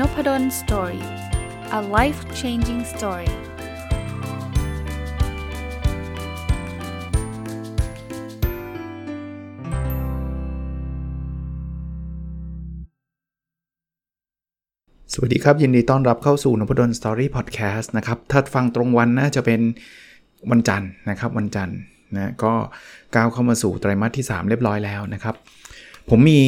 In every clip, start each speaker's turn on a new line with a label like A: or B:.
A: Nopadol Story a life changing story สวัสดีครับ ยินดีต้อนรับเข้าสู่นพดล Story Podcast นะครับ ถ้าฟังตรงวันน่าจะเป็นวันจันทร์นะครับ วันจันทร์นะก็ก้าวเข้ามาสู่ไตรมาสที่ 3 เรียบร้อยแล้วนะครับ ผมมี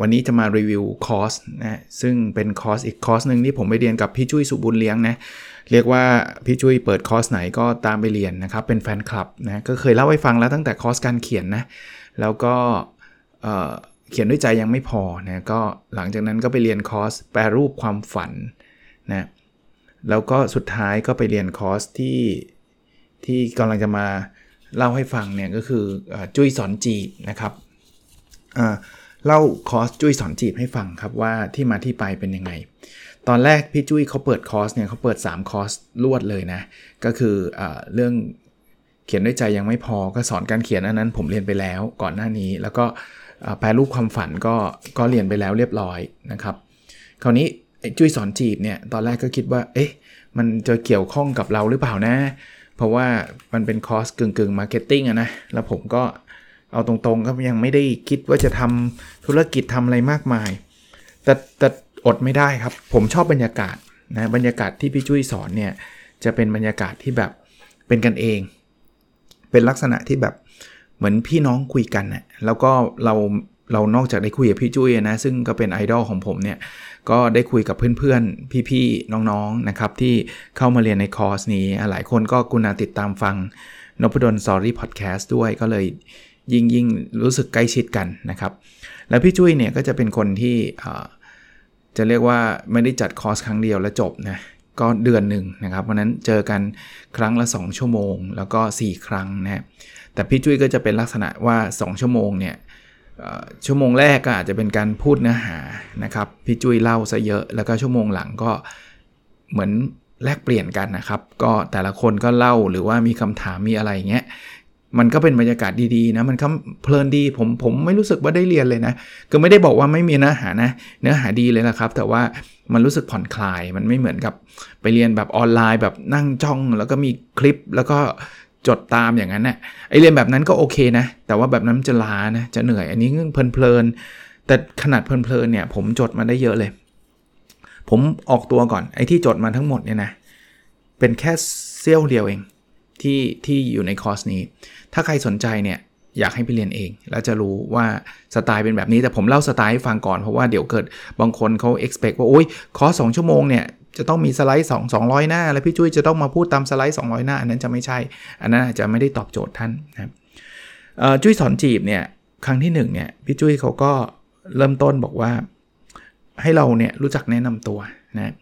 A: วันนี้จะมารีวิวคอร์สนะซึ่งเป็นคอร์สอีกคอร์สหนึ่งที่ผมไปเรียนกับพี่จุ้ยศุบุญเลี้ยงนะเรียกว่าพี่จุ้ยเปิดคอร์สไหนก็ตามไปเรียนนะครับเป็นแฟนคลับนะก็เคยเล่าให้ฟังแล้วตั้งแต่คอร์สการเขียนนะแล้วก็เขียนด้วยใจยังไม่พอนะก็หลังจากนั้นก็ไปเรียนคอร์สแปรรูปความฝันนะแล้วก็สุดท้ายก็ไปเรียนคอร์สที่ที่กำลังจะมาเล่าให้ฟังเนี่ยก็คืออจุ้ยสอนจีนะครับอ่า เล่าคอร์สจุ้ยสอนจีบให้ฟังครับว่าที่มาที่ไปเป็นยังไง ตอนแรกพี่จุ้ยเขาเปิดคอร์สเนี่ยเขาเปิด 3 คอร์สรวดเลยนะ ก็คืออเรื่องเขียนด้วยใจยังไม่พอก็สอนการเขียนอันนั้น ผมเรียนไปแล้วก่อนหน้านี้ แล้วก็แปลรูปความฝันก็ก็เรียนไปแล้วเรียบร้อยนะครับ คราวนี้จุ้ยสอนจีบเนี่ยตอนแรกก็คิดว่า เอ๊ะมันจะเกี่ยวข้องกับเราหรือเปล่านะ เพราะว่ามันเป็นคอร์สกึ่งกึ่ง marketing อะนะ แล้วผมก็ เอาตรงๆก็ยังไม่ได้คิดว่าจะทำธุรกิจทำอะไรมากมาย แต่แต่อดไม่ได้ครับ ผมชอบบรรยากาศนะบรรยากาศที่พี่จุ้ยสอนเนี่ยจะเป็นบรรยากาศที่แบบเป็นกันเอง เป็นลักษณะที่แบบเหมือนพี่น้องคุยกันนะ่ะแล้วก็เราเรานอกจากได้คุยกับพี่จุ้ยนะซึ่งก็เป็นไอดอลของผมเนี่ยก็ได้คุยกับเพื่อนๆ พี่ๆ น้องๆ นะครับ ที่เข้ามาเรียนในคอร์สนี้ หลายคนก็กรุณาติดตามฟังนพดล Story Podcast ด้วยก็เลย ยิ่งยิ่งรู้สึกใกล้ชิดกันนะครับ แล้วพี่จุ้ยเนี่ยก็จะเป็นคนที่จะเรียกว่าไม่ได้จัดคอร์สครั้งเดียวแล้วจบนะก็เดือนหนึ่งนะครับเพราะนั้นเจอกันครั้งละ 2 ชั่วโมง แล้วก็ 4 ครั้งนะแต่พี่จุ้ยก็จะเป็นลักษณะว่า 2 ชั่วโมงเนี่ยชั่วโมงแรกก็อาจจะเป็นการพูดเนื้อหานะครับพี่จุ้ยเล่าซะเยอะแล้วก็ชั่วโมงหลังก็เหมือนแลกเปลี่ยนกันนะครับ ก็แต่ละคนก็เล่าหรือว่ามีคำถามมีอะไรเงี้ย มันก็เป็นบรรยากาศดีๆนะมันก็เพลินดีผมผมไม่รู้สึกว่าได้เรียนเลยนะก็ไม่ได้บอกว่าไม่มีเนื้อหานะ เนื้อหาดีเลยนะครับ แต่ว่ามันรู้สึกผ่อนคลาย มันไม่เหมือนกับไปเรียนแบบออนไลน์ แบบนั่งจ้อง แล้วก็มีคลิปแล้วก็จดตามอย่างนั้นนะ่ะไอเรียนแบบนั้นก็โอเคนะ แต่ว่าแบบนั้นจะล้านะจะเหนื่อย อันนี้เพลินๆแต่ขนาดเพลินๆเนี่ย ผมจดมาได้เยอะเลย ผมออกตัวก่อนไอที่จดมาทั้งหมดเนี่ยนะเป็นแค่เสี้ยวเดียวเอง ที่ที่อยู่ในคอร์สนี้ ถ้าใครสนใจเนี่ยอยากให้ไปเรียนเอง แล้วจะรู้ว่าสไตล์เป็นแบบนี้แต่ผมเล่าสไตล์ให้ฟังก่อนเพราะว่าเดี๋ยวเกิดบางคนเขา expect ว่าโอ้ยคอร์สสองชั่วโมงเนี่ยจะต้องมีสไลด์2 200 หน้า แล้วพี่จุ้ยจะต้องมาพูดตามสไลด์ 200 หน้า อันนั้นจะไม่ใช่ อันนั้นจะไม่ได้ตอบโจทย์ท่านนะครับจุ้ยสอนจีบเนี่ยครั้งที่1เนี่ยพี่จุ้ยเขาก็เริ่มต้นบอกว่า ให้เราเนี่ยรู้จักแนะนำตัวนะ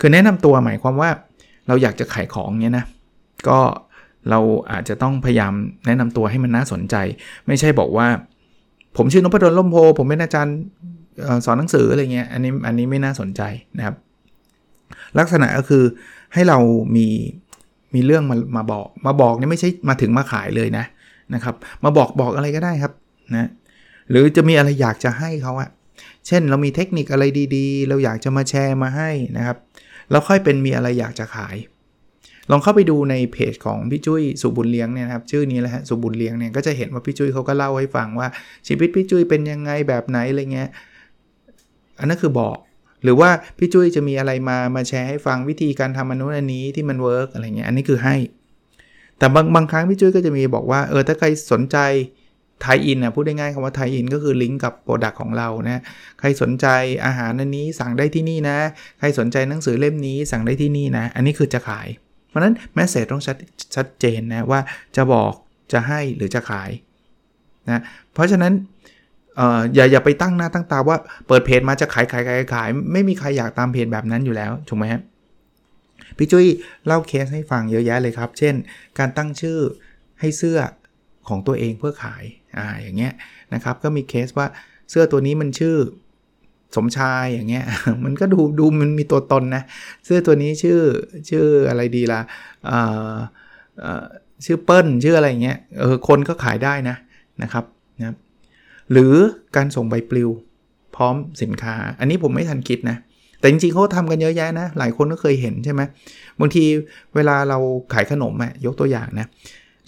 A: คือแนะนำตัวหมายความว่าเราอยากจะขายของเนี่ยนะก็ เราอาจจะต้องพยายามแนะนำตัวให้มันน่าสนใจ ไม่ใช่บอกว่า ผมชื่อนพดลล่มโพ ผมเป็นอาจารย์สอนหนังสืออะไรเงี้ยอันนี้อันนี้ไม่น่าสนใจนะครับ ลักษณะก็คือให้เรามีมีเรื่องมามาบอก มาบอกนี่ไม่ใช่มาถึงมาขายเลยนะนะครับ มาบอกบอกอะไรก็ได้ครับนะหรือจะมีอะไรอยากจะให้เขาอะเช่นเรามีเทคนิคอะไรดีๆ เราอยากจะมาแชร์มาให้นะครับแล้วค่อยเป็นมีอะไรอยากจะขาย ลองเข้าไปดูในเพจของพี่จุ้ยสุบุญเลี้ยงเนี่ยครับชื่อนี้แหละฮะสุบุญเลี้ยงเนี่ยก็จะเห็นว่าพี่จุ้ยเขาก็เล่าให้ฟังว่าชีวิตพี่จุ้ยเป็นยังไงแบบไหนอะไรเงี้ยอันนั้นคือบอก หรือว่าพี่จุ้ยจะมีอะไรมามาแชร์ให้ฟังวิธีการทำเมนูอันนี้ที่มัน work อะไรเงี้ยอันนี้คือให้ แต่บางบางครั้งพี่จุ้ยก็จะมีบอกว่าเออถ้าใครสนใจ tie-in นะพูดได้ง่ายคำว่า tie-in ก็คือลิงก์กับ product ของเรานะใครสนใจอาหารอันนี้สั่งได้ที่นี่นะ ใครสนใจหนังสือเล่มนี้สั่งได้ที่นี่นะ อันนี้คือจะขาย เพราะนั้น message ต้องชัดชัดเจนนะว่าจะบอกจะให้หรือจะขายนะเพราะฉะนั้นอย่าอย่าไปตั้งหน้าตั้งตาว่าเปิดเพจมาจะขายขายขายขาย ไม่มีใครอยากตามเพจแบบนั้นอยู่แล้วถูกไหมครับพี่จุ้ยเล่าเคสให้ฟังเยอะแยะเลยครับ เช่น การตั้งชื่อให้เสื้อของตัวเองเพื่อขายอ่าอย่างเงี้ยนะครับก็มีเคสว่าเสื้อตัวนี้มันชื่อ สมชายอย่างเงี้ยมันก็ดูดูมันมีตัวตนนะเสื้อตัวนี้ชื่อชื่ออะไรดีละ่ะชื่อเปิ้ลชื่ออะไรเงี้ยเออคนก็ขายได้นะนะครับนะหรือการส่งใบปลิว พร้อมสินค้า อันนี้ผมไม่ทันคิดนะแต่จริงๆเขาทำกันเยอะแยะนะ หลายคนก็เคยเห็นใช่ไหมบางทีเวลาเราขายขนมอะยกตัวอย่างนะ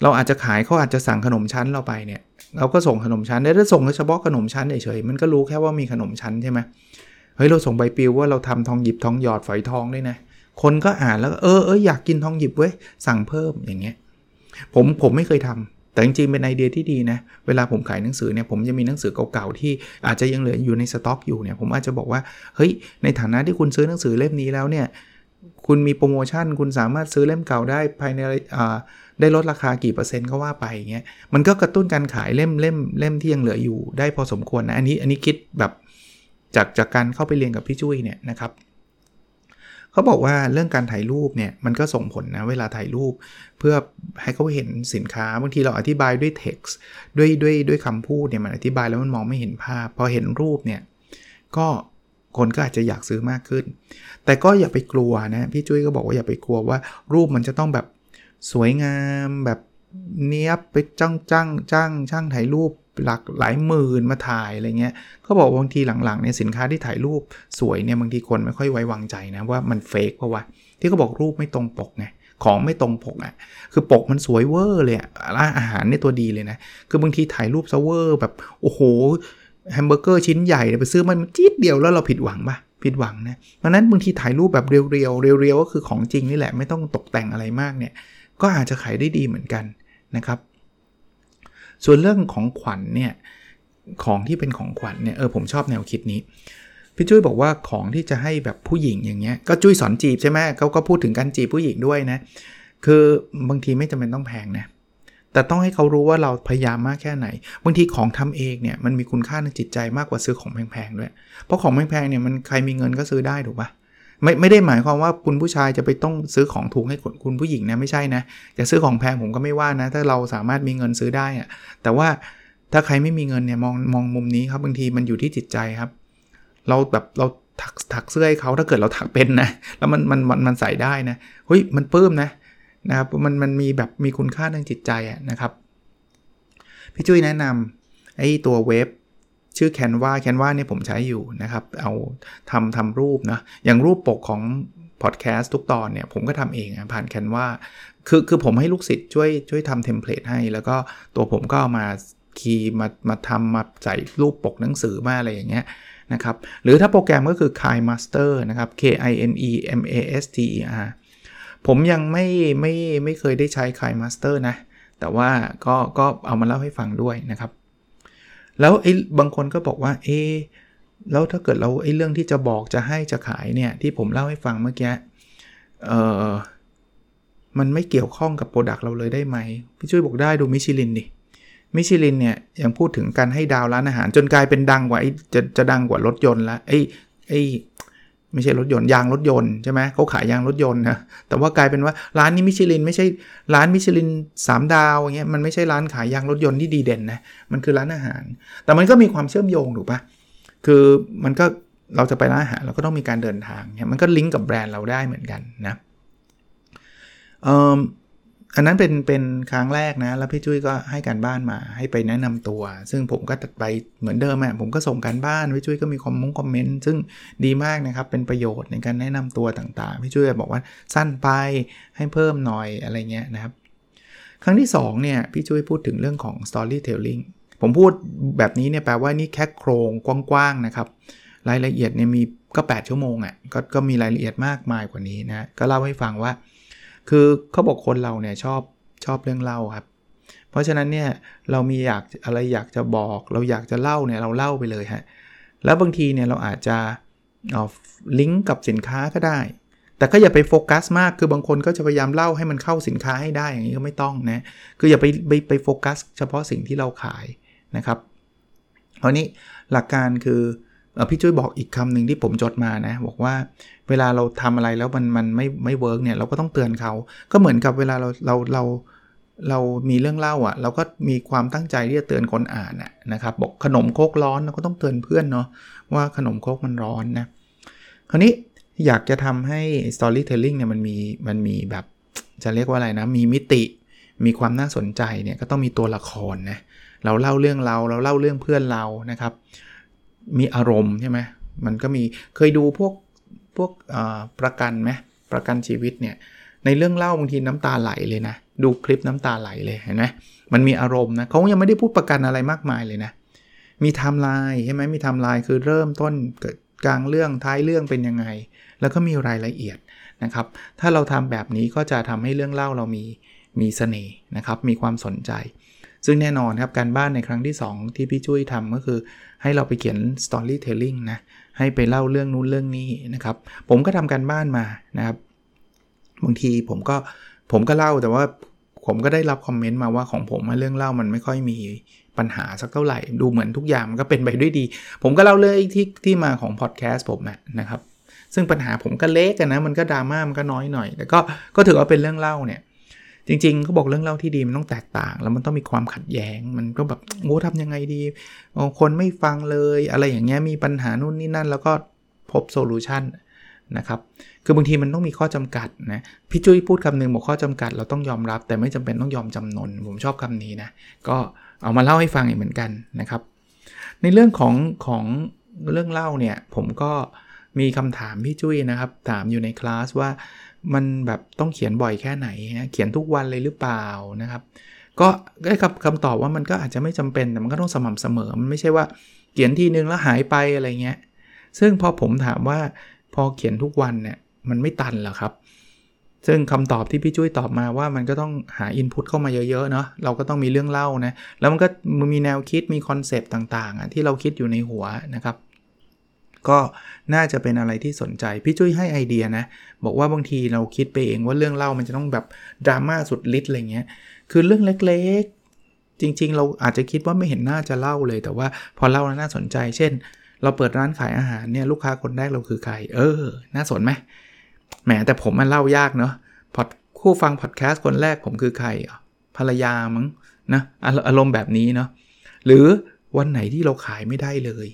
A: เราอาจจะขายเขาอาจจะสั่งขนมชั้นเราไปเนี่ย เราก็ส่งขนมชั้นได้ถ้าส่งเฉพาะขนมชั้นเฉยๆมันก็รู้แค่ว่ามีขนมชั้นใช่ไหมเฮ้ยเราส่งใบปลิวว่าเราทำทองหยิบทองหยอดฝอยทองด้วยนะ คนก็อ่านแล้วเออเอออยากกินทองหยิบเว้ยสั่งเพิ่มอย่างเงี้ยผมผมไม่เคยทำแต่จริงๆเป็นไอเดียที่ดีนะ เวลาผมขายหนังสือเนี่ยผมจะมีหนังสือเก่าๆที่อาจจะยังเหลืออยู่ในสต็อกอยู่เนี่ยผมอาจจะบอกว่าเฮ้ยในฐานะที่คุณซื้อหนังสือเล่มนี้แล้วเนี่ยคุณมีโปรโมชั่นคุณสามารถซื้อเล่มเก่าได้ภายในอ่าได้ลดราคากี่เปอร์เซ็นต์ก็ว่าไปเงี้ยมันก็กระตุ้นการขายเล่มเล่มเล่มที่ยังเหลืออยู่ได้พอสมควรนะอันนี้อันนี้คิดแบบจากจากการเข้าไปเรียนกับพี่จุ้ยเนี่ยนะครับเขาบอกว่าเรื่องการถ่ายรูปเนี่ยมันก็ส่งผลนะเวลาถ่ายรูป เพื่อให้เขาเห็นสินค้าบางทีเราอธิบายด้วย text ด้วยด้วยด้วยคำพูดเนี่ยมันอธิบายแล้วมันมองไม่เห็นภาพ พอเห็นรูปเนี่ยก็คนก็อาจจะอยากซื้อมากขึ้น แต่ก็อย่าไปกลัวนะ พี่จุ้ยก็บอกว่าอย่าไปกลัวว่ารูปมันจะต้องแบบ สวยงามแบบเนี้ยบไปจ้างจ้างจ้างช่างถ่ายรูปหลักหลายหมื่นมาถ่ายอะไรเงี้ยเขาบอกบางทีหลังๆเนี่ยสินค้าที่ถ่ายรูปสวยเนี่ยบางทีคนไม่ค่อยไว้วางใจนะว่ามัน fake เพราะว่าที่เขาบอกรูปไม่ตรงปกไงของไม่ตรงปกอะ่ะคือปกมันสวยเวอร์เลยอะร้านอาหารเนี่ยตัวดีเลยนะ คือบางทีถ่ายรูปซะเวอร์แบบโอ้โหแฮมเบอร์เกอร์ชิ้นใหญ่ไปซื้อมันจี๊ดเดียวแล้วเราผิดหวังปะผิดหวังนะเพราะนั้นบางทีถ่ายรูปแบบ real ๆ real ๆก็คือของจริงนี่แหละไม่ต้องตกแต่งอะไรมากเนี่ย ก็อาจจะขายได้ดีเหมือนกันนะครับ ส่วนเรื่องของขวัญเนี่ยของที่เป็นของขวัญเนี่ยเออผมชอบแนวคิดนี้พี่จุ้ยบอกว่าของที่จะให้แบบผู้หญิงอย่างเงี้ยก็จุ้ยสอนจีบใช่ไหมเขาก็พูดถึงการจีบผู้หญิงด้วยนะ คือบางทีไม่จำเป็นต้องแพงนะแต่ต้องให้เขารู้ว่าเราพยายามมากแค่ไหน บางทีของทำเองเนี่ยมันมีคุณค่าในจิตใจมากกว่าซื้อของแพงๆด้วย เพราะของแพงๆเนี่ยมันใครมีเงินก็ซื้อได้ถูกปะ ไม่ไม่ได้หมายความว่าคุณผู้ชายจะไปต้องซื้อของถูกให้คุณผู้หญิงนะไม่ใช่นะจะซื้อของแพงผมก็ไม่ว่านะ ถ้าเราสามารถมีเงินซื้อได้อะแต่ว่าถ้าใครไม่มีเงินเนี่ยมองมองมุมนี้ครับบางทีมันอยู่ที่จิตใจครับ เราแบบเราถักถักเสื้อให้เขาถ้าเกิดเราถักเป็นนะแล้วมันมันมันมันใส่ได้นะเฮ้ยมันปลื้มนะนะครับมันมันมีแบบมีคุณค่าทางจิตใจอะนะครับพี่จุ้ยแนะนำไอ้ตัวเว็บ ชื่อ Canva Canva เนี่ยผมใช้อยู่นะครับ เอาทำทำรูปนะ อย่างรูปปกของพอดแคสต์ทุกตอนเนี่ยผมก็ทำเองผ่าน Canva คือคือผมให้ลูกศิษย์ช่วยช่วยทำ template ให้ แล้วก็ตัวผมก็เอามาคีย์มามาทำมาใส่รูปปกหนังสือมาอะไรอย่างเงี้ยนะครับ หรือถ้าโปรแกรมก็คือ KineMaster นะครับ K I N E M A S T E R ผมยังไม่ไม่ไม่เคยได้ใช้ KineMaster นะ แต่ว่าก็ก็เอามาเล่าให้ฟังด้วยนะครับ แล้วไอ้บางคนก็บอกว่าเอแล้วถ้าเกิดเราไอ้เรื่องที่จะบอกจะให้จะขายเนี่ยที่ผมเล่าให้ฟังเมื่อกี้เออมันไม่เกี่ยวข้องกับ product เราเลยได้ไหมพี่จุ้ยบอกได้ดูมิชลินดิมิชลินเนี่ยยังพูดถึงการให้ดาวร้านอาหารจนกลายเป็นดังกว่าไอ้จะจะดังกว่ารถยนต์ละไอ้ไอ้ ไม่ใช่รถยนต์ยางรถยนต์ใช่ไหมเขาขายยางรถยนต์นะแต่ว่ากลายเป็นว่าร้านนี้มิชลินไม่ใช่ร้านมิชลิน 3 ดาวอย่างเงี้ยมันไม่ใช่ร้านขายยางรถยนต์ที่ดีเด่นนะมันคือร้านอาหาร แต่มันก็มีความเชื่อมโยงถูกปะคือมันก็เราจะไปร้านอาหารเราก็ต้องมีการเดินทางเนี่ยมันก็ลิงก์กับแบรนด์เราได้เหมือนกันนะ อันนั้นเป็นเป็นครั้งแรกนะ แล้วพี่จุ้ยก็ให้การบ้านมาให้ไปแนะนำตัว ซึ่งผมก็ไปเหมือนเดิมอะผมก็ส่งการบ้านพี่จุ้ยก็มีคอมมงคอมเมนต์ซึ่งดีมากนะครับ เป็นประโยชน์ในการแนะนำตัวต่างๆพี่จุ้ยบอกว่าสั้นไปให้เพิ่มหน่อยอะไรเงี้ยนะครับ ครั้งที่2เนี่ยพี่จุ้ยพูดถึงเรื่องของ storytelling ผมพูดแบบนี้เนี่ยแปลว่านี่แค่โครงกว้างๆนะครับ รายละเอียดเนี่ยมีก็ 8 ชั่วโมงอะ่ะก็ก็มีรายละเอียดมากมายกว่านี้นะก็เล่าให้ฟังว่า คือเขาบอกคนเราเนี่ยชอบชอบเรื่องเล่าครับ เพราะฉะนั้นเนี่ยเรามีอยากอะไรอยากจะบอก เราอยากจะเล่าเนี่ยเราเล่าไปเลยฮะแล้วบางทีเนี่ยเราอาจจะเอาลิงก์กับสินค้าก็ได้ แต่ก็อย่าไปโฟกัสมาก คือบางคนก็จะพยายามเล่าให้มันเข้าสินค้าให้ได้ อย่างนี้ก็ไม่ต้องนะ คืออย่าไปไปไปโฟกัสเฉพาะสิ่งที่เราขายนะครับ เพราะนี้หลักการคือ พี่จุ้ยบอกอีกคำหนึ่งที่ผมจดมานะ บอกว่าเวลาเราทำอะไรแล้วมันมันไม่ไม่ work เนี่ยเราก็ต้องเตือนเขา ก็เหมือนกับเวลาเราเราเราเรามีเรื่องเล่าอะ่ะ เราก็มีความตั้งใจที่จะเตือนคนอ่านนะครับบอกขนมโคกร้อนเราก็ต้องเตือนเพื่อนเนาะว่าขนมโคกมันร้อนนะคราวนี้อยากจะทำให้ storytelling เนี่ยมันมีมันมีแบบจะเรียกว่าอะไรนะ มีมิติมีความน่าสนใจเนี่ยก็ต้องมีตัวละครนะเราเล่าเรื่องเราเราเล่าเรื่องเพื่อนเรานะครับ มีอารมณ์ใช่ไหมมันก็มีเคยดูพวกพวกประกันไหมประกันชีวิตเนี่ยในเรื่องเล่าบางทีน้ำตาไหลเลยนะ ดูคลิปน้ำตาไหลเลยเห็นไหมมันมีอารมณ์นะเขายังไม่ได้พูดประกันอะไรมากมายเลยนะ มีไทม์ไลน์ใช่ไหมมีไทม์ไลน์คือเริ่มต้นกลางเรื่องท้ายเรื่องเป็นยังไง แล้วก็มีรายละเอียดนะครับ ถ้าเราทำแบบนี้ก็จะทำให้เรื่องเล่าเรามีมีเสน่ห์นะครับ มีความสนใจ ซึ่งแน่นอนครับการบ้านในครั้งที่ 2 ที่พี่จุ้ยทำก็คือ ให้เราไปเขียน storytelling นะ ให้ไปเล่าเรื่องนู้นเรื่องนี้นะครับ ผมก็ทำการบ้านมานะครับ บางทีผมก็ผมก็เล่าแต่ว่าผมก็ได้รับคอมเมนต์มาว่าของผมเรื่องเล่ามันไม่ค่อยมีปัญหาสักเท่าไหร่ ดูเหมือนทุกอย่างมันก็เป็นไปด้วยดี ผมก็เล่าเรื่องที่ที่มาของพอดแคสต์ผมนะครับ ซึ่งปัญหาผมก็เล็กกันนะมันก็ดราม่ามันก็น้อยหน่อย แต่ก็ก็ถือว่าเป็นเรื่องเล่าเนี่ย จริงๆเขาบอกเรื่องเล่าที่ดีมันต้องแตกต่าง แล้วมันต้องมีความขัดแย้ง มันก็แบบโอ้ทำยังไงดี คนไม่ฟังเลย อะไรอย่างเงี้ยมีปัญหานู่นนี่นั่น แล้วก็พบโซลูชันนะครับ คือบางทีมันต้องมีข้อจำกัดนะ พี่จุ้ยพูดคำหนึ่งบอกข้อจำกัด เราต้องยอมรับ แต่ไม่จำเป็นต้องยอมจำนน ผมชอบคำนี้นะ ก็เอามาเล่าให้ฟังอีกเหมือนกันนะครับ ในเรื่องของของเรื่องเล่าเนี่ย ผมก็มีคำถามพี่จุ้ยนะครับ ถามอยู่ในคลาสว่า มันแบบต้องเขียนบ่อยแค่ไหนนะเขียนทุกวันเลยหรือเปล่านะครับ ก็ได้คำคำตอบว่ามันก็อาจจะไม่จำเป็นแต่มันก็ต้องสม่ำเสมอ มันไม่ใช่ว่าเขียนทีนึงแล้วหายไปอะไรเงี้ย ซึ่งพอผมถามว่าพอเขียนทุกวันเนี่ยมันไม่ตันหรอครับ ซึ่งคำตอบที่พี่จุ้ยตอบมาว่ามันก็ต้องหา input เข้ามาเยอะๆเนาะ เราก็ต้องมีเรื่องเล่านะ แล้วมันก็มีแนวคิดมี concept ต่างๆอะที่เราคิดอยู่ในหัวนะครับ ก็น่าจะเป็นอะไรที่สนใจ พี่จุ้ยให้ไอเดียนะ บอกว่าบางทีเราคิดไปเองว่าเรื่องเล่ามันจะต้องแบบดราม่าสุดฤทธิ์อะไรเงี้ยคือเรื่องเล็กๆ จริง ๆ เราอาจจะคิดว่าไม่เห็นน่าจะเล่าเลย แต่ว่าพอเล่าแล้วน่าสนใจ เช่น เราเปิดร้านขายอาหารเนี่ยลูกค้าคนแรกเราคือใคร เออ น่าสนไหมแหมแต่ผมมันเล่ายากเนาะพอดคู่ฟังพอดแคสต์คนแรกผมคือใครภรรยามั้งนะอารมณ์แบบนี้เนาะหรือวันไหนที่เราขายไม่ได้เลย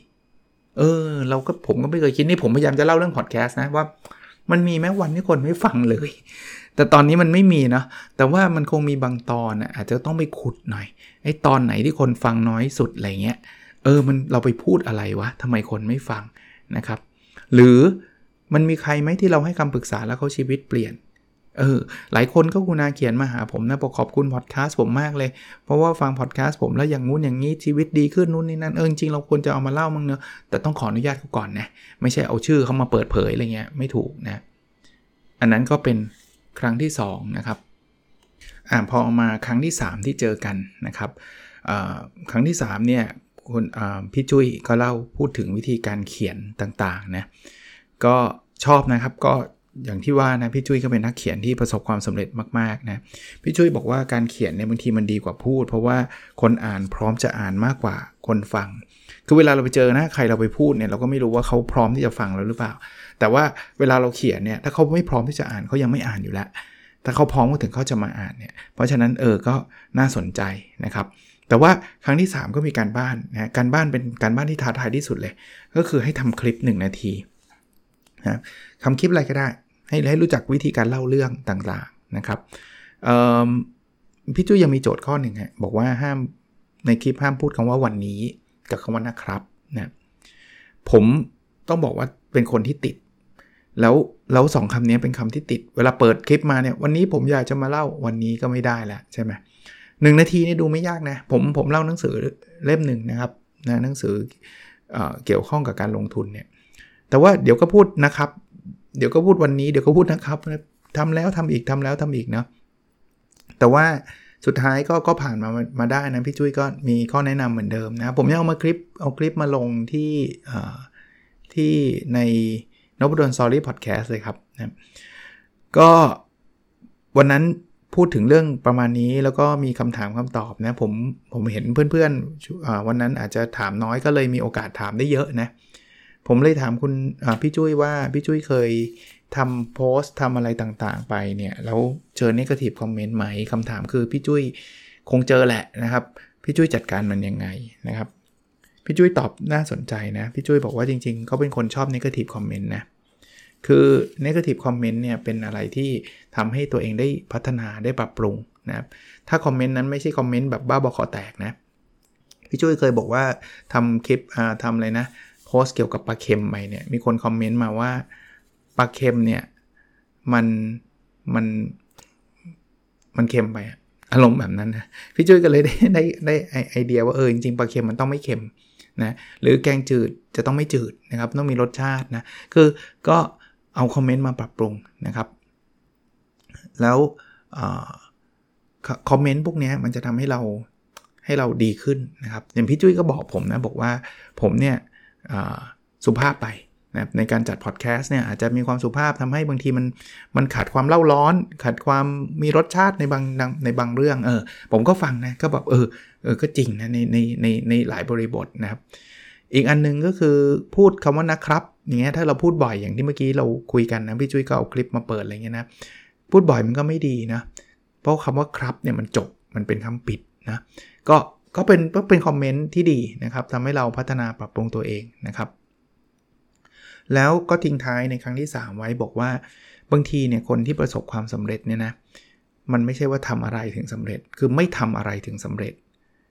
A: เออ เราก็ผมก็ไม่เคยคิดนี่ผมพยายามจะเล่าเรื่องพอดแคสต์นะว่า มันมีแม้วันที่คนไม่ฟังเลย แต่ตอนนี้มันไม่มีเนาะแต่ว่ามันคงมีบางตอนอาจจะต้องไปขุดหน่อยไอ้ตอนไหนที่คนฟังน้อยสุดอะไรเงี้ยเออมันเราไปพูดอะไรวะทำไมคนไม่ฟังนะครับ หรือมันมีใครไหมที่เราให้คำปรึกษาแล้วเขาชีวิตเปลี่ยน เออหลายคนก็คุณาเขียนมาหาผมนะบอกขอบคุณพอดแคสต์ผมมากเลย เพราะว่าฟังพอดแคสต์ผมแล้วอย่างงู้นอย่างนี้ชีวิตดีขึ้นนู่นนี่นั่นเออจริงเราควรจะเอามาเล่ามั้งเนอะแต่ต้องขออนุญาตเขาก่อนนะไม่ใช่เอาชื่อเขามาเปิดเผยอะไรเงี้ยไม่ถูกนะอันนั้นก็เป็นครั้งที่2นะครับอ่าพอมาครั้งที่ 3 ที่เจอกันนะครับครั้งที่3เนี่ยคุณพี่จุ้ยก็เล่าพูดถึงวิธีการเขียนต่างๆนะก็ชอบนะครับก็ อย่างที่ว่านะพี่จุ้ยก็เป็นนักเขียนที่ประสบความสำเร็จมากๆนะพี่จุ้ยบอกว่าการเขียนเนี่ยบางทีมันดีกว่าพูด เพราะว่าคนอ่านพร้อมจะอ่านมากกว่าคนฟัง คือเวลาเราไปเจอนะใครเราไปพูดเนี่ยเราก็ไม่รู้ว่าเขาพร้อมที่จะฟังเราหรือเปล่า แต่ว่าเวลาเราเขียนเนี่ยถ้าเขาไม่พร้อมที่จะอ่านเขายังไม่อ่านอยู่แล้วถ้าเขาพร้อมก็ถึงเขาจะมาอ่านเนี่ยเพราะฉะนั้นเออก็น่าสนใจนะครับแต่ว่าครั้งที่ 3 ก็มีการบ้านนะการบ้านเป็นการบ้านที่ท้าทายที่สุดเลย ก็คือให้ทำคลิป 1 นาทีนะทำคลิปอะไรก็ได้ ให้ให้รู้จักวิธีการเล่าเรื่องต่างๆนะครับพี่จุ้ยยังมีโจทย์ข้อหนึ่งฮะบอกว่าห้ามในคลิปห้ามพูดคำว่าวันนี้กับคำว่านะครับนะผมต้องบอกว่าเป็นคนที่ติด แล้วแล้วสองคำนี้เป็นคำที่ติด เวลาเปิดคลิปมาเนี่ยวันนี้ผมอยากจะมาเล่าวันนี้ก็ไม่ได้แล้วใช่ไหมหนึ่งนาทีนี่ดูไม่ยากนะผมผมเล่าหนังสือเล่มหนึ่งนะครับนะหนังสือเอเกี่ยวข้องกับการลงทุนเนี่ยแต่ว่าเดี๋ยวก็พูดนะครับ เดี๋ยวก็พูดวันนี้เดี๋ยวก็พูดนะครับทำแล้วทำอีกทำแล้วทำอีกเนาะแต่ว่าสุดท้ายก็ก็ผ่านมามาได้นะพี่จุ้ยก็มีข้อแนะนำเหมือนเดิมนะ ผมยังเอามาคลิปเอาคลิปมาลงที่ที่ในนบดอนซอรี่พอดแคสต์เลยครับนะก็วันนั้นพูดถึงเรื่องประมาณนี้แล้วก็มีคำถามคำตอบนะผมผมเห็นเพื่อนๆวันนั้นอาจจะถามน้อยก็เลยมีโอกาสถามได้เยอะนะ ผมเลยถามคุณพี่จุ้ยว่าพี่จุ้ยเคยทำโพสต์ทำอะไรต่างๆ ไปเนี่ย แล้วเจอ negative comment ไหมคำถามคือพี่จุ้ยคงเจอแหละนะครับ พี่จุ้ยจัดการมันยังไงนะครับ พี่จุ้ยตอบน่าสนใจนะ พี่จุ้ยบอกว่าจริง ๆ เขาเป็นคนชอบ negative comment นะ คือ negative comment เนี่ยเป็นอะไรที่ทำให้ตัวเองได้พัฒนาได้ปรับปรุงนะครับ ถ้าคอมเมนต์นั้นไม่ใช่คอมเมนต์แบบบ้าบอคอแตกนะ พี่จุ้ยเคยบอกว่าทำคลิปทำอะไรนะ โพสเกี่ยวกับปลาเค็มไปเนี่ยมีคนคอมเมนต์มาว่าปลาเค็มเนี่ยมันมันมันเค็มไปอารมณ์แบบนั้นนะพี่จุ้ยก็เลยได้ได้ได้ไอเดียว่าเออจริงๆปลาเค็มมันต้องไม่เค็มนะหรือแกงจืดจะต้องไม่จืดนะครับต้องมีรสชาตินะคือก็เอาคอมเมนต์มาปรับปรุงนะครับ แล้วคอมเมนต์พวกนี้มันจะทำให้เราให้เราดีขึ้นนะครับอย่างพี่จุ้ยก็บอกผมนะบอกว่าผมเนี่ย สุภาพไปนะในการจัดพอดแคสต์เนี่ยอาจจะมีความสุภาพทำให้บางทีมันมันขาดความเล่าร้อน ขาดความมีรสชาติในบางในบางเรื่องเออผมก็ฟังนะก็แบบเออเออก็จริงนะในในในในหลายบริบทนะครับ อีกอันนึงก็คือพูดคำว่านะครับอย่างเงี้ยถ้าเราพูดบ่อยอย่างที่เมื่อกี้เราคุยกันนะพี่จุ้ยก็เอาคลิปมาเปิดอะไรเงี้ยนะพูดบ่อยมันก็ไม่ดีนะเพราะคำว่าครับเนี่ยมันจบมันเป็นคำปิดนะก็ ก็เป็นก็เป็นคอมเมนต์ที่ดีนะครับทำให้เราพัฒนาปรับปรุงตัวเองนะครับ แล้วก็ทิ้งท้ายในครั้งที่ 3 ไว้บอกว่าบางทีเนี่ยคนที่ประสบความสำเร็จเนี่ยนะมันไม่ใช่ว่าทำอะไรถึงสำเร็จ คือไม่ทำอะไรถึงสำเร็จ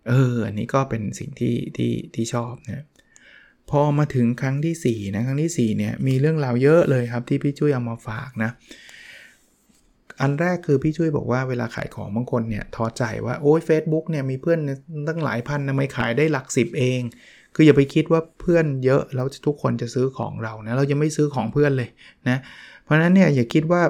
A: เออ อันนี้ก็เป็นสิ่งที่ที่ที่ชอบนะพอมาถึงครั้งที่4นะครั้งที่4เนี่ยมีเรื่องราวเยอะเลยครับที่พี่จุ้ยเอามาฝากนะ อันแรกคือพี่จุ้ยบอกว่าเวลาขายของบางคนเนี่ยท้อใจว่าโอ้ยเฟซบุ๊กเนี่ยมีเพื่อนตั้งหลายพันทำไมขายได้หลักสิบเอง คืออย่าไปคิดว่าเพื่อนเยอะแล้วทุกคนจะซื้อของเรานะเรายังไม่ซื้อของเพื่อนเลยนะเพราะฉะนั้นเนี่ยอย่าคิดว่า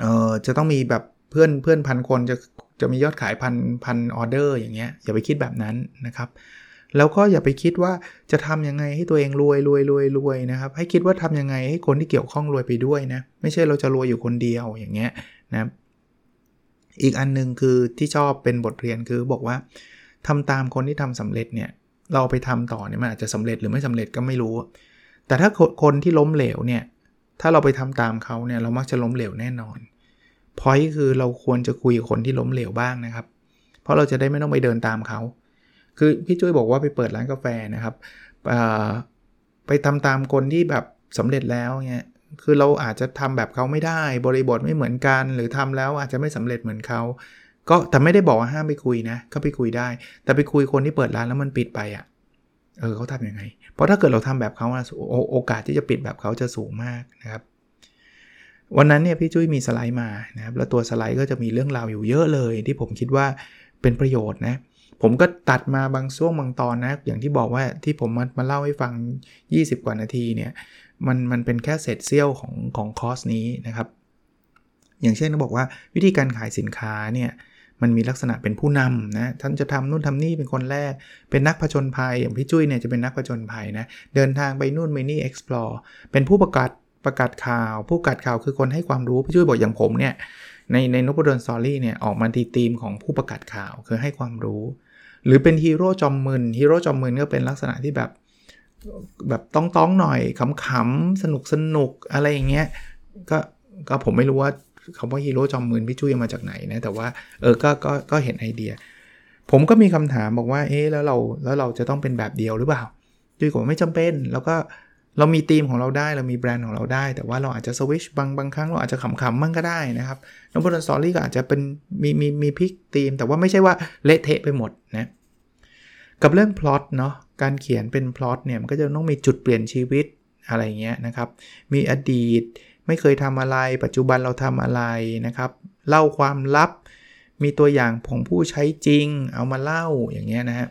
A: เออจะต้องมีแบบเพื่อนเพื่อนพันคนจะจะมียอดขายพันพันออเดอร์อย่างเงี้ยอย่าไปคิดแบบนั้นนะครับ แล้วก็อย่าไปคิดว่าจะทํำยังไงให้ตัวเองรวยรวยรวยรวยนะครับ ให้คิดว่าทํำยังไงให้คนที่เกี่ยวข้องรวยไปด้วยนะ ไม่ใช่เราจะรวยอยู่คนเดียวอย่างเงี้ยนะอีกอันนึงคือที่ชอบเป็นบทเรียนคือบอกว่าทำตามคนที่ทำสำเร็จเนี่ย เราไปทำต่อเนี่ยมันอาจจะสำเร็จหรือไม่สำเร็จก็ไม่รู้ แต่ถ้าคนที่ล้มเหลวเนี่ย ถ้าเราไปทำตามเขาเนี่ยเรามักจะล้มเหลวแน่นอนพอยคือเราควรจะคุยกับคนที่ล้มเหลวบ้างนะครับ เพราะเราจะได้ไม่ต้องไปเดินตามเขา คือพี่จุ้ยบอกว่าไปเปิดร้านกาแฟนะครับไปทำตามคนที่แบบสำเร็จแล้วเนี่ยคือเราอาจจะทำแบบเขาไม่ได้บริบทไม่เหมือนกัน หรือทำแล้วอาจจะไม่สำเร็จเหมือนเขาก็แต่ไม่ได้บอกว่าห้ามไปคุยนะก็ไปคุยได้ แต่ไปคุยคนที่เปิดร้านแล้วมันปิดไปอะ่ะเออเขาทำยังไง เพราะถ้าเกิดเราทำแบบเขาโอโอกาสที่จะปิดแบบเขาจะสูงมากนะครับ วันนั้นเนี่ยพี่จุ้ยมีสไลด์มานะครับแล้วตัวสไลด์ก็จะมีเรื่องราวอยู่เยอะเลย ที่ผมคิดว่าเป็นประโยชน์นะ ผมก็ตัดมาบางช่วงบางตอนนะ อย่างที่บอกว่าที่ผมมามาเล่าให้ฟัง 20 กว่านาทีเนี่ยมันมันเป็นแค่เศษเสี้ยวของของคอร์สนี้นะครับ อย่างเช่นเขาบอกว่าวิธีการขายสินค้าเนี่ยมันมีลักษณะเป็นผู้นำนะ ท่านจะทำนู่นทำนี่เป็นคนแรก เป็นนักผจญภัย อย่างพี่จุ้ยเนี่ยจะเป็นนักผจญภัยนะ เดินทางไปนู่นไปนี่ explore เป็นผู้ประกาศประกาศข่าว ผู้ประกาศข่าวคือคนให้ความรู้ พี่จุ้ยบอกอย่างผมเนี่ย ในในนพดลสอรี่เนี่ยออกมาทีทีมของผู้ประกาศข่าวคือให้ความรู้ หรือเป็นฮีโร่จอมมึนฮีโร่จอมมึนก็เป็นลักษณะที่แบบแบบต๊องต๊องหน่อยขำๆสนุกสนุกอะไรอย่างเงี้ยก็ก็ผมไม่รู้ว่าคำว่าฮีโร่จอมมึนพี่จุ้ยมาจากไหนนะ แต่ว่าเออก็ก็ก็เห็นไอเดีย ผมก็มีคำถามบอกว่าเอ๊แล้วเราแล้วเราจะต้องเป็นแบบเดียวหรือเปล่าจุ้ยก็ไม่จำเป็น แล้วก็ เรามีทีมของเราได้เรามีแบรนด์ของเราได้ แต่ว่าเราอาจจะสวิชบางบางครั้งเราอาจจะขำๆมั่งก็ได้นะครับนพดล story ก็อาจจะเป็นมีมีมี big theme แต่ว่าไม่ใช่ว่าเละเทะไปหมดนะกับเรื่องพล็อตเนาะการเขียนเป็นพล็อตเนี่ยมันก็จะต้องมีจุดเปลี่ยนชีวิตอะไรเงี้ยนะครับ มีอดีตไม่เคยทำอะไร ปัจจุบันเราทำอะไรนะครับ เล่าความลับ มีตัวอย่างของผู้ใช้จริง เอามาเล่าอย่างเงี้ยนะฮะ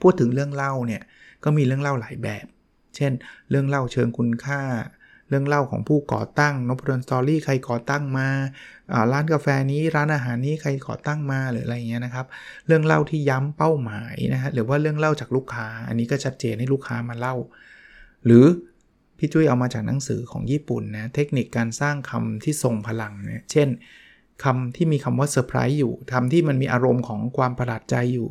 A: พูดถึงเรื่องเล่าเนี่ยก็มีเรื่องเล่าหลายแบบ เช่น เรื่องเล่าเชิงคุณค่า เรื่องเล่าของผู้ก่อตั้งนพดล story ใครก่อตั้งมาร้านกาแฟนี้ร้านอาหารนี้ใครก่อตั้งมาหรืออะไรเงี้ยนะครับ เรื่องเล่าที่ย้ำเป้าหมายนะฮะหรือว่าเรื่องเล่าจากลูกค้า อันนี้ก็ชัดเจนให้ลูกค้ามาเล่า หรือพี่จุ้ยเอามาจากหนังสือของญี่ปุ่นนะเทคนิคการสร้างคำที่ทรงพลังเนี่ยเช่นคำที่มีคำว่าเซอร์ไพรส์อยู่คำที่มันมีอารมณ์ของความประหลาดใจอยู่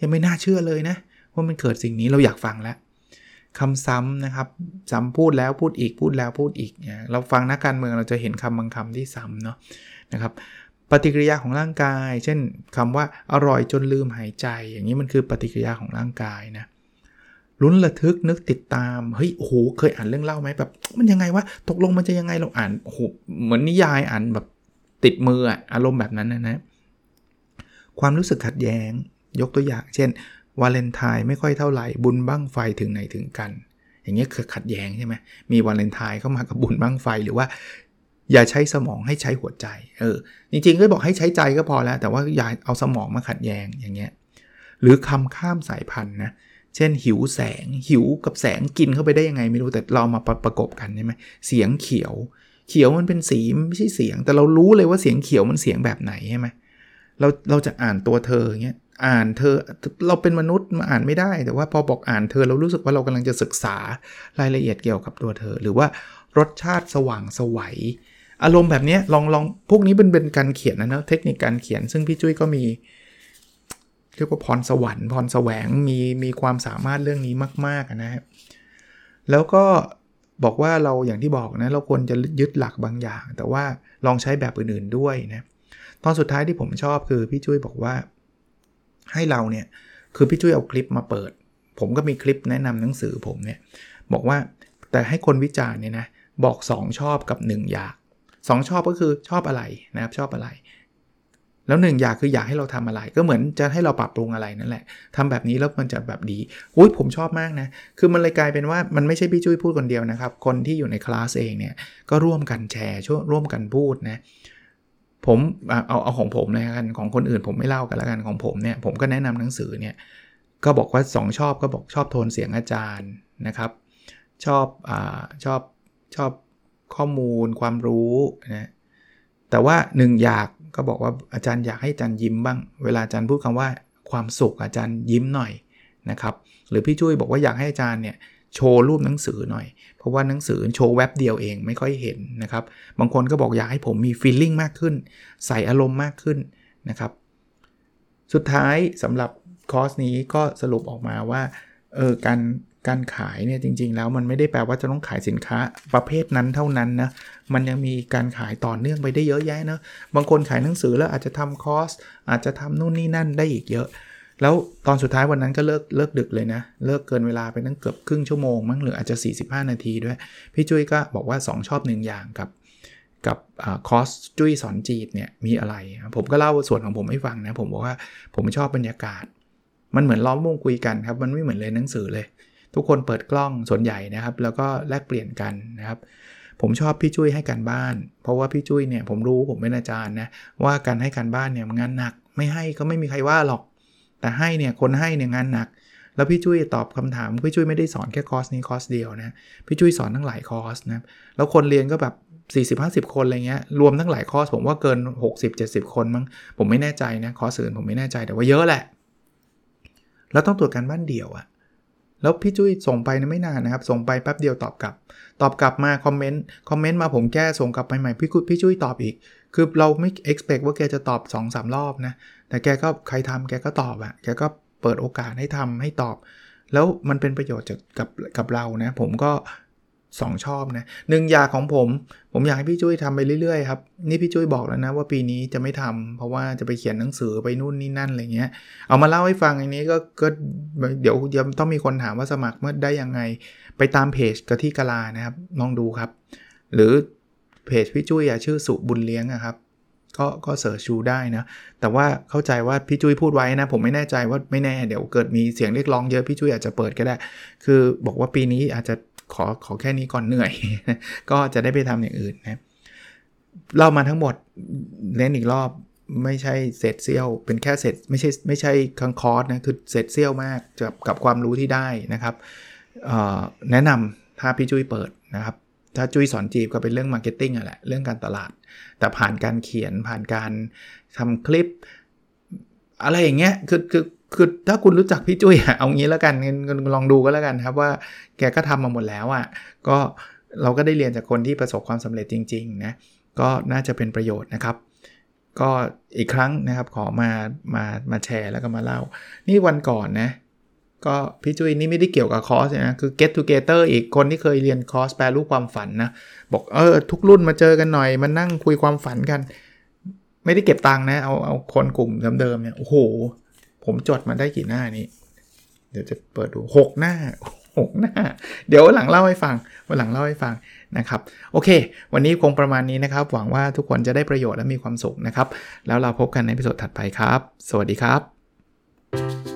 A: ยังไม่น่าเชื่อเลยนะ ว่ามันเกิดสิ่งนี้เราอยากฟังแล้ว คำซ้ำนะครับซ้ำพูดแล้วพูดอีกพูดแล้วพูดอีกเนี่ยเราฟังนักการเมืองเราจะเห็นคำบางคำที่ซ้ำเนาะนะครับปฏิกิริยาของร่างกาย เช่นคำว่าอร่อยจนลืมหายใจ อย่างนี้มันคือปฏิกิริยาของร่างกายนะลุ้นระทึกนึกติดตามเฮ้ยโอ้โหเคยอ่านเรื่องเล่าไหมแบบมันยังไงวะตกลงมันจะยังไงเราอ่านโอ้โหเหมือนนิยายอ่านแบบติดมืออะอารมณ์แบบนั้นนะนะความรู้สึกขัดแย้งยกตัวอย่าง เช่น วาเลนไทน์ไม่ค่อยเท่าไหร่บุญบั้งไฟถึงไหนถึงกัน อย่างเงี้ยคือขัดแย้งใช่ไหมมีวาเลนไทน์เข้ามากับบุญบ้างไฟหรือว่า อย่าใช้สมองให้ใช้หัวใจเออจริงๆก็บอกให้ใช้ใจก็พอแล้ว แต่ว่าอย่าเอาสมองมาขัดแย้งอย่างเงี้ยหรือคำข้ามสายพันธุ์นะเช่น หิวแสงหิวกับแสงกินเข้าไปได้ยังไงไม่รู้แต่เรามาประกบกันใช่ไหมเสียงเขียว เขียวมันเป็นสีไม่ใช่เสียง แต่เรารู้เลยว่าเสียงเขียวมันเสียงแบบไหนใช่ไหมเราเราจะอ่านตัวเธออย่างเงี้ย อ่านเธอเราเป็นมนุษย์มาอ่านไม่ได้ แต่ว่าพอบอกอ่านเธอเรารู้สึกว่าเรากำลังจะศึกษารายละเอียดเกี่ยวกับตัวเธอ หรือว่ารสชาติสว่างสวัยอารมณ์แบบนี้ลองลองพวกนี้เป็นเป็นการเขียนนะเนาะเทคนิคการเขียน ซึ่งพี่จุ้ยก็มี เรียกว่าพรสวรรค์พรแสวงมีมีความสามารถเรื่องนี้มาก ๆ นะครับแล้วก็บอกว่าเราอย่างที่บอกนะเราควรจะยึดหลักบางอย่าง แต่ว่าลองใช้แบบอื่นๆด้วยนะตอนสุดท้ายที่ผมชอบคือพี่จุ้ยบอกว่า ให้เราเนี่ยคือพี่จุ้ยเอาคลิปมาเปิด ผมก็มีคลิปแนะนำหนังสือผมเนี่ยบอกว่าแต่ให้คนวิจารณ์เนี่ยนะบอก 2 ชอบกับ 1 อยาก 2 ชอบก็คือชอบอะไรนะครับชอบอะไร แล้ว1อยากคืออยากให้เราทำอะไร ก็เหมือนจะให้เราปรับปรุงอะไรนั่นแหละทำแบบนี้แล้วมันจะแบบดีอุ้ยผมชอบมากนะ คือมันเลยกลายเป็นว่ามันไม่ใช่พี่จุ้ยพูดคนเดียวนะครับ คนที่อยู่ในคลาสเองเนี่ยก็ร่วมกันแชร์ช่วยร่วมกันพูดนะ ผมเอาเอาของผมนะกันของคนอื่นผมไม่เล่ากันล้วกันของผมเนี่ยผมก็แนะนำหนังสือเนี่ยก็บอกว่า 2 ชอบก็บอกชอบโทนเสียงอาจารย์นะครับ ชอบอชอบชอบข้อมูลความรู้นะแต่ว่าหนึ่งอยากก็บอกว่าอาจารย์อยากให้อาจารย์ยิ้มบ้าง เวลาอาจารย์พูดคำว่าความสุขอาจารย์ยิ้มหน่อยนะครับ หรือพี่จุ้ยบอกว่าอยากให้อาจารย์เนี่ย โชว์รูปหนังสือหน่อย เพราะว่าหนังสือโชว์แว็บเดียวเองไม่ค่อยเห็นนะครับ บางคนก็บอกอยากให้ผมมีฟีลลิ่งมากขึ้น ใส่อารมณ์มากขึ้นนะครับ สุดท้ายสำหรับคอร์สนี้ก็สรุปออกมาว่าเออการการขายเนี่ยจริง ๆ แล้วมันไม่ได้แปลว่าจะต้องขายสินค้าประเภทนั้นเท่านั้นนะ มันยังมีการขายต่อเนื่องไปได้เยอะแยะนะ บางคนขายหนังสือแล้วอาจจะทำคอร์สอาจจะทำนู่นนี่นั่นได้อีกเยอะ แล้วตอนสุดท้ายวันนั้นก็เลิกเลิกดึกเลยนะ เลิกเกินเวลาไปตั้งเกือบครึ่งชั่วโมงมั้งหรืออาจจะ 45 นาทีด้วย พี่จุ้ยก็บอกว่า 2 ชอบหนึ่งอย่างกับกับคอสจุ้ยสอนจีบเนี่ยมีอะไร ผมก็เล่าส่วนของผมให้ฟังนะ ผมบอกว่าผมชอบบรรยากาศ มันเหมือนล้อมวงคุยกันครับ มันไม่เหมือนเลยหนังสือเลย ทุกคนเปิดกล้องส่วนใหญ่นะครับ แล้วก็แลกเปลี่ยนกันนะครับผมชอบพี่จุ้ยให้การบ้าน เพราะว่าพี่จุ้ยเนี่ยผมรู้ผมเป็นอาจารย์นะว่าการให้การบ้านเนี่ยงานหนัก ไม่ให้ก็ไม่มีใครว่าหรอก แต่ให้เนี่ยคนให้เนี่ยงานหนัก แล้วพี่จุ้ยตอบคำถามพี่จุ้ยไม่ได้สอนแค่คอร์สนี้คอร์สเดียวนะพี่จุ้ยสอนทั้งหลายคอร์สนะแล้วคนเรียนก็แบบ 40-50 คนอะไรเงี้ยรวมทั้งหลายคอร์สผมว่าเกิน 60-70 คนมั้งผมไม่แน่ใจนะคอร์สอื่นผมไม่แน่ใจแต่ว่าเยอะแหละ แล้วต้องตรวจการบ้านเดี่ยวอะแล้วพี่จุ้ยส่งไปนะไม่นานนะครับ ส่งไปแป๊บเดียวตอบกลับ ตอบกลับมาคอมเมนต์คอมเมนต์มาผมแก้ส่งกลับไปใหม่พี่พี่จุ้ยตอบอีก คือเราไม่ expect ว่าแกจะตอบ2-3รอบนะ แต่แกก็ใครทำแกก็ตอบอะแกก็เปิดโอกาสให้ทำให้ตอบ แล้วมันเป็นประโยชน์จากกับกับเรานะ ผมก็สองชอบนะหนึ่งอยากของผม ผมอยากให้พี่จุ้ยทำไปเรื่อยๆครับ นี่พี่จุ้ยบอกแล้วนะว่าปีนี้จะไม่ทำเพราะว่าจะไปเขียนหนังสือไปนู่นนี่นั่นอะไรเงี้ย เอามาเล่าให้ฟังอันนี้ก็ก็เดี๋ยวยังต้องมีคนถามว่าสมัครเมื่อได้ยังไง ไปตามเพจกะที่กะลานะครับลองดูครับ หรือเพจพี่จุ้ยชื่อสุบุญเลี้ยงนะครับ ก็ก็เสิร์ชดูได้นะ แต่ว่าเข้าใจว่าพี่จุ้ยพูดไว้นะ ผมไม่แน่ใจว่าไม่แน่เดี๋ยวเกิดมีเสียงเรียกร้องเยอะพี่จุ้ยอาจจะเปิดก็ได้ คือบอกว่าปีนี้อาจจะขอขอแค่นี้ก่อนเหนื่อย ก็จะได้ไปทำอย่างอื่นนะเล่ามาทั้งหมดเน้นอีกรอบไม่ใช่เศษเซี่ยว เป็นแค่เศษไม่ใช่ไม่ใช่ค่าคอร์สนะคือเศษเสี้ยวมากกับกับความรู้ที่ได้นะครับแนะนำถ้าพี่จุ้ยเปิดนะครับ พี่จุ้ยสอนจริงก็เป็นเรื่อง marketing อะแหละเรื่องการตลาด แต่ผ่านการเขียนผ่านการทำคลิป อะไรอย่างเงี้ยคือคือคือถ้าคุณรู้จักพี่จุ้ยเอางี้แล้วกันลองดูก็แล้วกันครับว่าแกก็ทำมาหมดแล้วอะ่ะก็เราก็ได้เรียนจากคนที่ประสบความสำเร็จจริงๆนะก็น่าจะเป็นประโยชน์นะครับ ก็อีกครั้งนะครับขอมามามาแชร์แล้วก็มาเล่า นี่วันก่อนนะ ก็พี่จุ้ยนี่ไม่ได้เกี่ยวกับคอร์สนะคือ get together อีกคนที่เคยเรียนคอร์สแปลรูปความฝันนะ บอกเออทุกรุ่นมาเจอกันหน่อยมานั่งคุยความฝันกัน ไม่ได้เก็บตังค์นะ เอาเอาคนกลุ่มเดิมๆเนี่ยโอ้โห ผมจดมาได้กี่หน้านี้ เดี๋ยวจะเปิดดู 6 หน้า 6 หน้า เดี๋ยวหลังเล่าให้ฟังวันหลังเล่าให้ฟังนะครับโอเค วันนี้คงประมาณนี้นะครับ หวังว่าทุกคนจะได้ประโยชน์และมีความสุขนะครับ แล้วเราพบกันใน episode ถัดไปครับ สวัสดีครับ